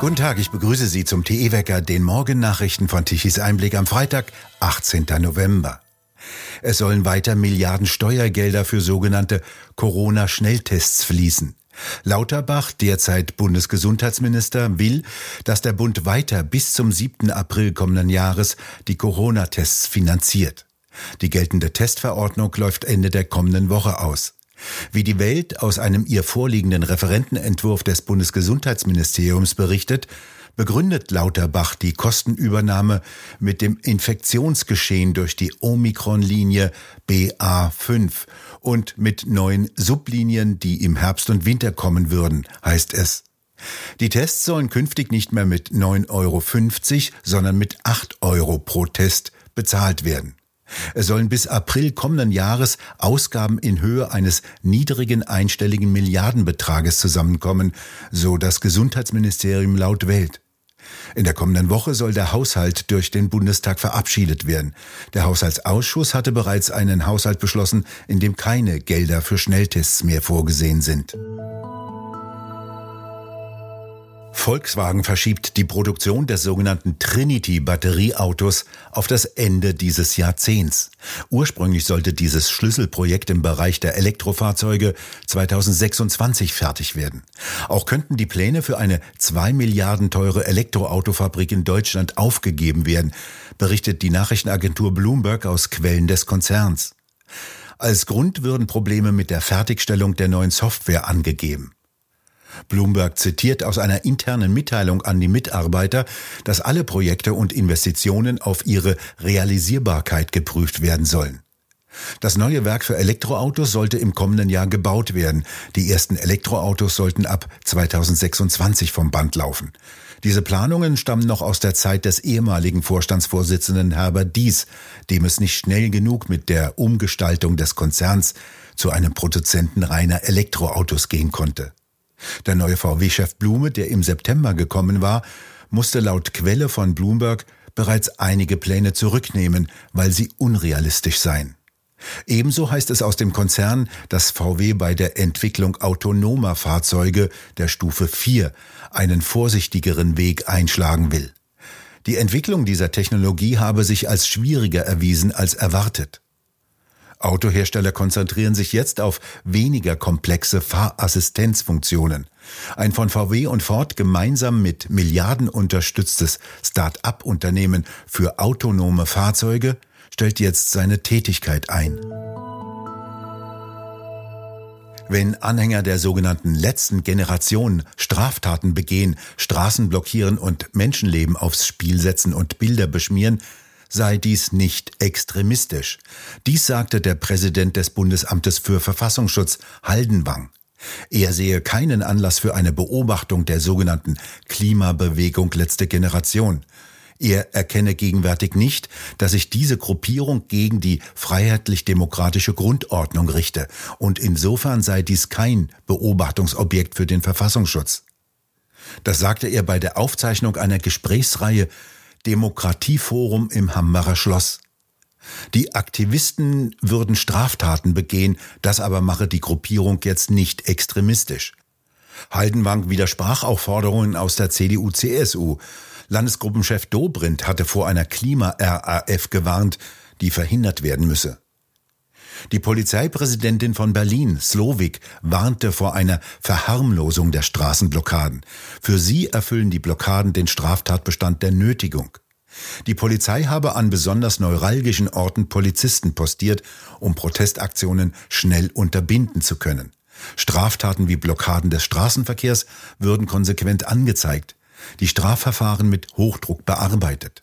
Guten Tag, ich begrüße Sie zum TE-Wecker, den Morgennachrichten von Tichys Einblick am Freitag, 18. November. Es sollen weiter Milliarden Steuergelder für sogenannte Corona-Schnelltests fließen. Lauterbach, derzeit Bundesgesundheitsminister, will, dass der Bund weiter bis zum 7. April kommenden Jahres die Corona-Tests finanziert. Die geltende Testverordnung läuft Ende der kommenden Woche aus. Wie die Welt aus einem ihr vorliegenden Referentenentwurf des Bundesgesundheitsministeriums berichtet, begründet Lauterbach die Kostenübernahme mit dem Infektionsgeschehen durch die Omikron-Linie BA5 und mit neuen Sublinien, die im Herbst und Winter kommen würden, heißt es. Die Tests sollen künftig nicht mehr mit 9,50 Euro, sondern mit 8 Euro pro Test bezahlt werden. Es sollen bis April kommenden Jahres Ausgaben in Höhe eines niedrigen einstelligen Milliardenbetrages zusammenkommen, so das Gesundheitsministerium laut Welt. In der kommenden Woche soll der Haushalt durch den Bundestag verabschiedet werden. Der Haushaltsausschuss hatte bereits einen Haushalt beschlossen, in dem keine Gelder für Schnelltests mehr vorgesehen sind. Volkswagen verschiebt die Produktion des sogenannten Trinity-Batterieautos auf das Ende dieses Jahrzehnts. Ursprünglich sollte dieses Schlüsselprojekt im Bereich der Elektrofahrzeuge 2026 fertig werden. Auch könnten die Pläne für eine zwei Milliarden teure Elektroautofabrik in Deutschland aufgegeben werden, berichtet die Nachrichtenagentur Bloomberg aus Quellen des Konzerns. Als Grund würden Probleme mit der Fertigstellung der neuen Software angegeben. Bloomberg zitiert aus einer internen Mitteilung an die Mitarbeiter, dass alle Projekte und Investitionen auf ihre Realisierbarkeit geprüft werden sollen. Das neue Werk für Elektroautos sollte im kommenden Jahr gebaut werden. Die ersten Elektroautos sollten ab 2026 vom Band laufen. Diese Planungen stammen noch aus der Zeit des ehemaligen Vorstandsvorsitzenden Herbert Dies, dem es nicht schnell genug mit der Umgestaltung des Konzerns zu einem Produzenten reiner Elektroautos gehen konnte. Der neue VW-Chef Blume, der im September gekommen war, musste laut Quelle von Bloomberg bereits einige Pläne zurücknehmen, weil sie unrealistisch seien. Ebenso heißt es aus dem Konzern, dass VW bei der Entwicklung autonomer Fahrzeuge der Stufe 4 einen vorsichtigeren Weg einschlagen will. Die Entwicklung dieser Technologie habe sich als schwieriger erwiesen als erwartet. Autohersteller konzentrieren sich jetzt auf weniger komplexe Fahrassistenzfunktionen. Ein von VW und Ford gemeinsam mit Milliarden unterstütztes Start-up-Unternehmen für autonome Fahrzeuge stellt jetzt seine Tätigkeit ein. Wenn Anhänger der sogenannten letzten Generation Straftaten begehen, Straßen blockieren und Menschenleben aufs Spiel setzen und Bilder beschmieren, sei dies nicht extremistisch. Dies sagte der Präsident des Bundesamtes für Verfassungsschutz Haldenwang. Er sehe keinen Anlass für eine Beobachtung der sogenannten Klimabewegung letzte Generation. Er erkenne gegenwärtig nicht, dass sich diese Gruppierung gegen die freiheitlich-demokratische Grundordnung richte, und insofern sei dies kein Beobachtungsobjekt für den Verfassungsschutz. Das sagte er bei der Aufzeichnung einer Gesprächsreihe Demokratieforum im Hambacher Schloss. Die Aktivisten würden Straftaten begehen, das aber mache die Gruppierung jetzt nicht extremistisch. Haldenwang widersprach auch Forderungen aus der CDU-CSU. Landesgruppenchef Dobrindt hatte vor einer Klima-RAF gewarnt, die verhindert werden müsse. Die Polizeipräsidentin von Berlin, Slowik, warnte vor einer Verharmlosung der Straßenblockaden. Für sie erfüllen die Blockaden den Straftatbestand der Nötigung. Die Polizei habe an besonders neuralgischen Orten Polizisten postiert, um Protestaktionen schnell unterbinden zu können. Straftaten wie Blockaden des Straßenverkehrs würden konsequent angezeigt, die Strafverfahren mit Hochdruck bearbeitet.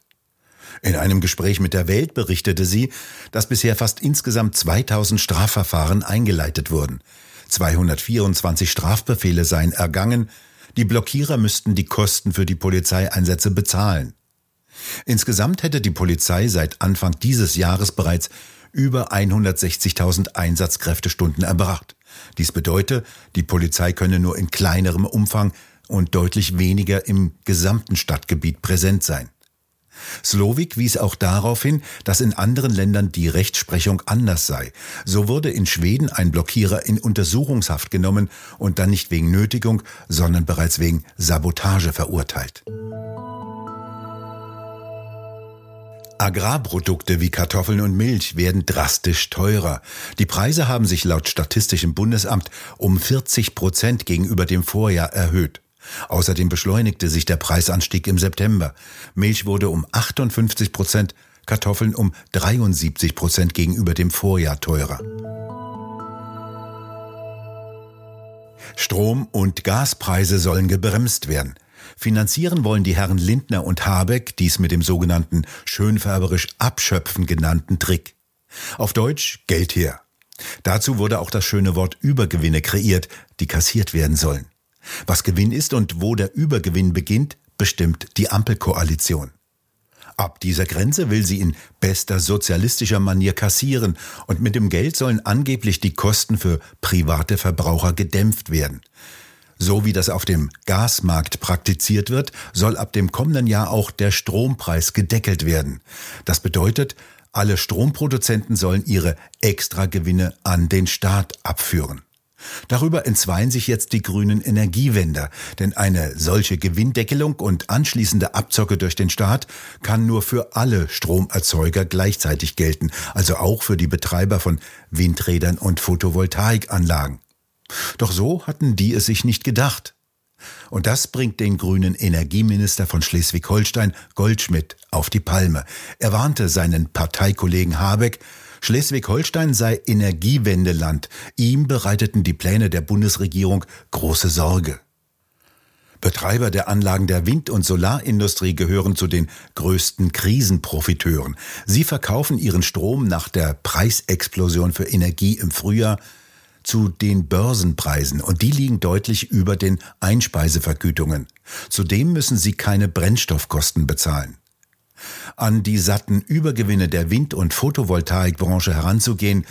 In einem Gespräch mit der Welt berichtete sie, dass bisher fast insgesamt 2000 Strafverfahren eingeleitet wurden. 224 Strafbefehle seien ergangen, die Blockierer müssten die Kosten für die Polizeieinsätze bezahlen. Insgesamt hätte die Polizei seit Anfang dieses Jahres bereits über 160.000 Einsatzkräftestunden erbracht. Dies bedeutet, die Polizei könne nur in kleinerem Umfang und deutlich weniger im gesamten Stadtgebiet präsent sein. Slowik wies auch darauf hin, dass in anderen Ländern die Rechtsprechung anders sei. So wurde in Schweden ein Blockierer in Untersuchungshaft genommen und dann nicht wegen Nötigung, sondern bereits wegen Sabotage verurteilt. Agrarprodukte wie Kartoffeln und Milch werden drastisch teurer. Die Preise haben sich laut Statistischem Bundesamt um 40 Prozent gegenüber dem Vorjahr erhöht. Außerdem beschleunigte sich der Preisanstieg im September. Milch wurde um 58 Prozent, Kartoffeln um 73 Prozent gegenüber dem Vorjahr teurer. Strom- und Gaspreise sollen gebremst werden. Finanzieren wollen die Herren Lindner und Habeck dies mit dem sogenannten schönfärberisch Abschöpfen genannten Trick. Auf Deutsch Geld her. Dazu wurde auch das schöne Wort Übergewinne kreiert, die kassiert werden sollen. Was Gewinn ist und wo der Übergewinn beginnt, bestimmt die Ampelkoalition. Ab dieser Grenze will sie in bester sozialistischer Manier kassieren und mit dem Geld sollen angeblich die Kosten für private Verbraucher gedämpft werden. So wie das auf dem Gasmarkt praktiziert wird, soll ab dem kommenden Jahr auch der Strompreis gedeckelt werden. Das bedeutet, alle Stromproduzenten sollen ihre Extragewinne an den Staat abführen. Darüber entzweien sich jetzt die grünen Energiewender, denn eine solche Gewinndeckelung und anschließende Abzocke durch den Staat kann nur für alle Stromerzeuger gleichzeitig gelten, also auch für die Betreiber von Windrädern und Photovoltaikanlagen. Doch so hatten die es sich nicht gedacht. Und das bringt den grünen Energieminister von Schleswig-Holstein, Goldschmidt, auf die Palme. Er warnte seinen Parteikollegen Habeck, Schleswig-Holstein sei Energiewendeland. Ihm bereiteten die Pläne der Bundesregierung große Sorge. Betreiber der Anlagen der Wind- und Solarindustrie gehören zu den größten Krisenprofiteuren. Sie verkaufen ihren Strom nach der Preisexplosion für Energie im Frühjahr zu den Börsenpreisen und die liegen deutlich über den Einspeisevergütungen. Zudem müssen sie keine Brennstoffkosten bezahlen an die satten Übergewinne der Wind- und Photovoltaikbranche heranzugehen,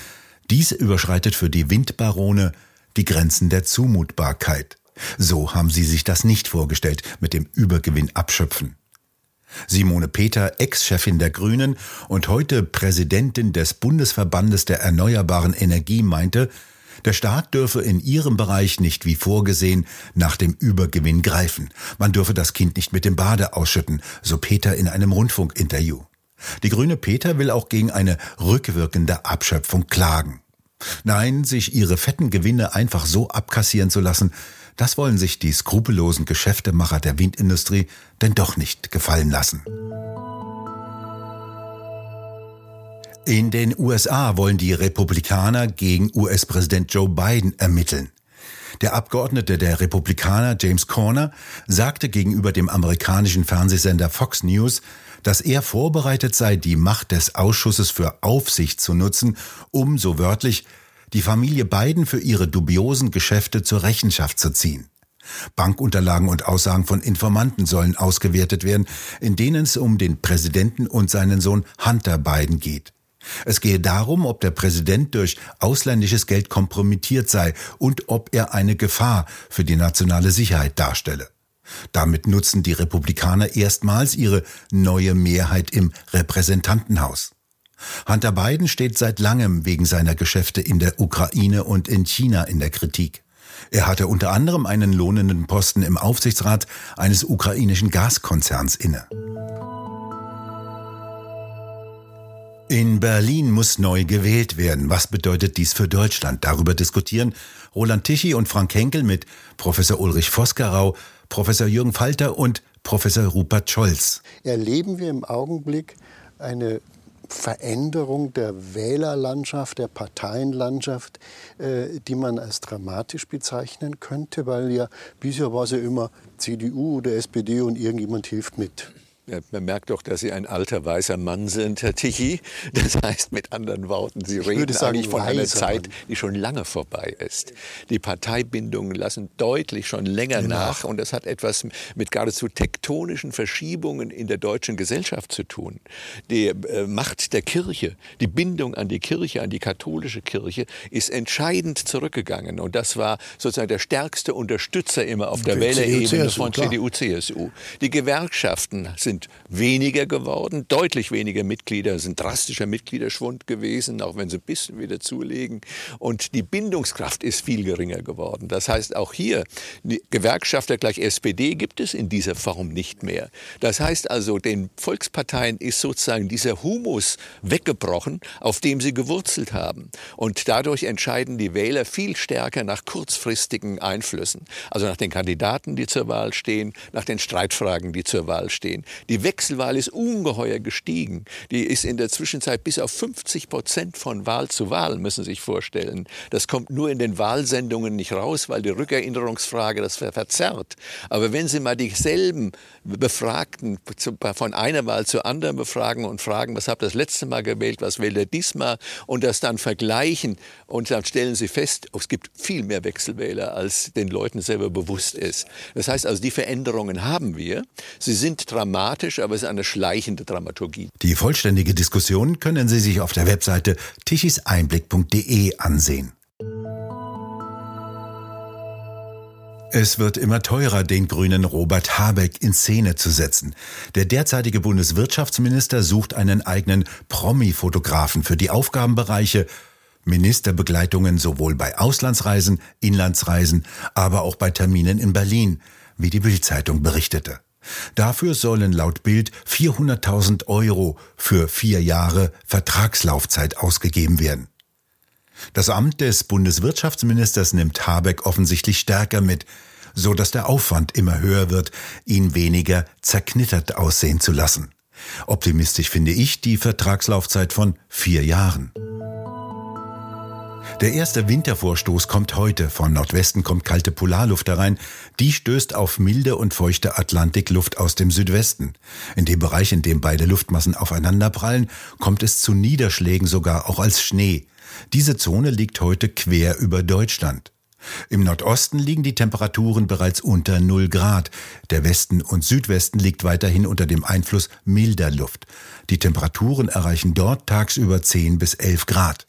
dies überschreitet für die Windbarone die Grenzen der Zumutbarkeit. So haben sie sich das nicht vorgestellt mit dem Übergewinn abschöpfen. Simone Peter, Ex-Chefin der Grünen und heute Präsidentin des Bundesverbandes der erneuerbaren Energie, meinte, der Staat dürfe in ihrem Bereich nicht wie vorgesehen nach dem Übergewinn greifen. Man dürfe das Kind nicht mit dem Bade ausschütten, so Peter in einem Rundfunkinterview. Die grüne Peter will auch gegen eine rückwirkende Abschöpfung klagen. Nein, sich ihre fetten Gewinne einfach so abkassieren zu lassen, das wollen sich die skrupellosen Geschäftemacher der Windindustrie denn doch nicht gefallen lassen. In den USA wollen die Republikaner gegen US-Präsident Joe Biden ermitteln. Der Abgeordnete der Republikaner James Corner sagte gegenüber dem amerikanischen Fernsehsender Fox News, dass er vorbereitet sei, die Macht des Ausschusses für Aufsicht zu nutzen, um, so wörtlich, die Familie Biden für ihre dubiosen Geschäfte zur Rechenschaft zu ziehen. Bankunterlagen und Aussagen von Informanten sollen ausgewertet werden, in denen es um den Präsidenten und seinen Sohn Hunter Biden geht. Es gehe darum, ob der Präsident durch ausländisches Geld kompromittiert sei und ob er eine Gefahr für die nationale Sicherheit darstelle. Damit nutzen die Republikaner erstmals ihre neue Mehrheit im Repräsentantenhaus. Hunter Biden steht seit langem wegen seiner Geschäfte in der Ukraine und in China in der Kritik. Er hatte unter anderem einen lohnenden Posten im Aufsichtsrat eines ukrainischen Gaskonzerns inne. In Berlin muss neu gewählt werden. Was bedeutet dies für Deutschland? Darüber diskutieren Roland Tichy und Frank Henkel mit Professor Ulrich Voskerau, Professor Jürgen Falter und Professor Rupert Scholz. Erleben wir im Augenblick eine Veränderung der Wählerlandschaft, der Parteienlandschaft, äh, die man als dramatisch bezeichnen könnte, weil ja bisher war es ja immer CDU oder SPD und irgendjemand hilft mit. Man merkt doch, dass Sie ein alter weißer Mann sind, Herr Tichy. Das heißt mit anderen Worten, Sie ich reden sagen, eigentlich von einer Zeit, die schon lange vorbei ist. Die Parteibindungen lassen deutlich schon länger genau. nach und das hat etwas mit geradezu tektonischen Verschiebungen in der deutschen Gesellschaft zu tun. Die äh, Macht der Kirche, die Bindung an die Kirche, an die katholische Kirche ist entscheidend zurückgegangen und das war sozusagen der stärkste Unterstützer immer auf der Wählerebene von CDU, CSU. Die Gewerkschaften sind sind weniger geworden, deutlich weniger Mitglieder, ein drastischer Mitgliederschwund gewesen, auch wenn sie ein bisschen wieder zulegen. Und die Bindungskraft ist viel geringer geworden. Das heißt, auch hier, Gewerkschafter gleich SPD gibt es in dieser Form nicht mehr. Das heißt also, den Volksparteien ist sozusagen dieser Humus weggebrochen, auf dem sie gewurzelt haben. Und dadurch entscheiden die Wähler viel stärker nach kurzfristigen Einflüssen. Also nach den Kandidaten, die zur Wahl stehen, nach den Streitfragen, die zur Wahl stehen. Die Wechselwahl ist ungeheuer gestiegen. Die ist in der Zwischenzeit bis auf 50 Prozent von Wahl zu Wahl, müssen Sie sich vorstellen. Das kommt nur in den Wahlsendungen nicht raus, weil die Rückerinnerungsfrage das verzerrt. Aber wenn Sie mal dieselben Befragten von einer Wahl zur anderen befragen und fragen, was habt ihr das letzte Mal gewählt, was wählt ihr diesmal und das dann vergleichen und dann stellen Sie fest, es gibt viel mehr Wechselwähler, als den Leuten selber bewusst ist. Das heißt also, die Veränderungen haben wir. Sie sind dramatisch, aber es ist eine schleichende Dramaturgie. Die vollständige Diskussion können Sie sich auf der Webseite tichiseinblick.de ansehen. Es wird immer teurer, den grünen Robert Habeck in Szene zu setzen. Der derzeitige Bundeswirtschaftsminister sucht einen eigenen Promi-Fotografen für die Aufgabenbereiche Ministerbegleitungen sowohl bei Auslandsreisen, Inlandsreisen, aber auch bei Terminen in Berlin, wie die Bildzeitung berichtete. Dafür sollen laut Bild 400.000 Euro für vier Jahre Vertragslaufzeit ausgegeben werden. Das Amt des Bundeswirtschaftsministers nimmt Habeck offensichtlich stärker mit, so dass der Aufwand immer höher wird, ihn weniger zerknittert aussehen zu lassen. Optimistisch finde ich die Vertragslaufzeit von vier Jahren. Der erste Wintervorstoß kommt heute. Von Nordwesten kommt kalte Polarluft herein. Die stößt auf milde und feuchte Atlantikluft aus dem Südwesten. In dem Bereich, in dem beide Luftmassen aufeinanderprallen, kommt es zu Niederschlägen sogar auch als Schnee. Diese Zone liegt heute quer über Deutschland. Im Nordosten liegen die Temperaturen bereits unter 0 Grad. Der Westen und Südwesten liegt weiterhin unter dem Einfluss milder Luft. Die Temperaturen erreichen dort tagsüber 10 bis 11 Grad